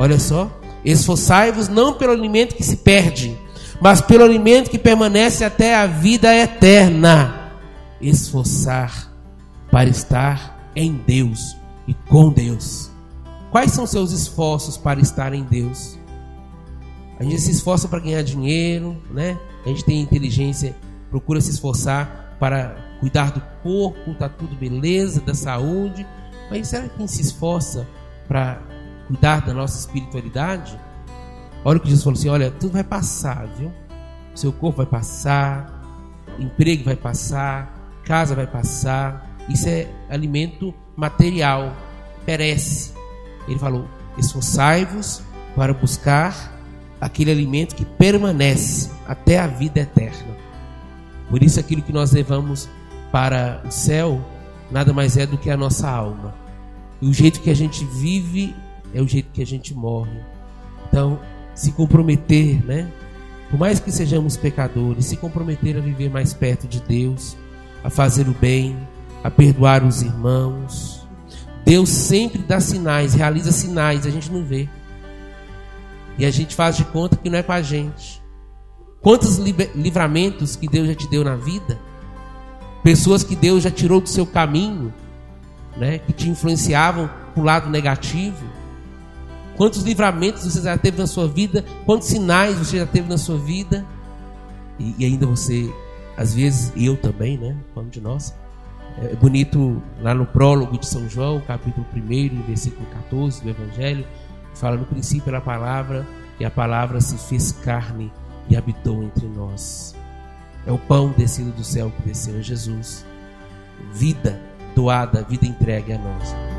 Olha só. Esforçai-vos não pelo alimento que se perde, mas pelo alimento que permanece até a vida eterna. Esforçar para estar em Deus e com Deus. Quais são seus esforços para estar em Deus? A gente se esforça para ganhar dinheiro, né? A gente tem inteligência, procura se esforçar para cuidar do corpo, tá tudo beleza, da saúde. Mas será que quem se esforça para cuidar da nossa espiritualidade? Olha o que Jesus falou assim: olha, tudo vai passar, viu? Seu corpo vai passar, emprego vai passar, casa vai passar. Isso é alimento material, perece. Ele falou: esforçai-vos para buscar aquele alimento que permanece até a vida eterna. Por isso, aquilo que nós levamos para o céu nada mais é do que a nossa alma. E o jeito que a gente vive é o jeito que a gente morre. Então, se comprometer, né? Por mais que sejamos pecadores, se comprometer a viver mais perto de Deus, a fazer o bem, a perdoar os irmãos. Deus sempre dá sinais, realiza sinais, a gente não vê. E a gente faz de conta que não é com a gente. Quantos livramentos que Deus já te deu na vida? Pessoas que Deus já tirou do seu caminho, né, que te influenciavam para o lado negativo. Quantos livramentos você já teve na sua vida? Quantos sinais você já teve na sua vida? E, e ainda você, às vezes, eu também, né? Falando de nós. É bonito lá no prólogo de São João, capítulo 1, versículo 14 do Evangelho, fala no princípio era a palavra, e a palavra se fez carne e habitou entre nós. É o pão descido do céu que desceu a Jesus. Vida doada, vida entregue a nós.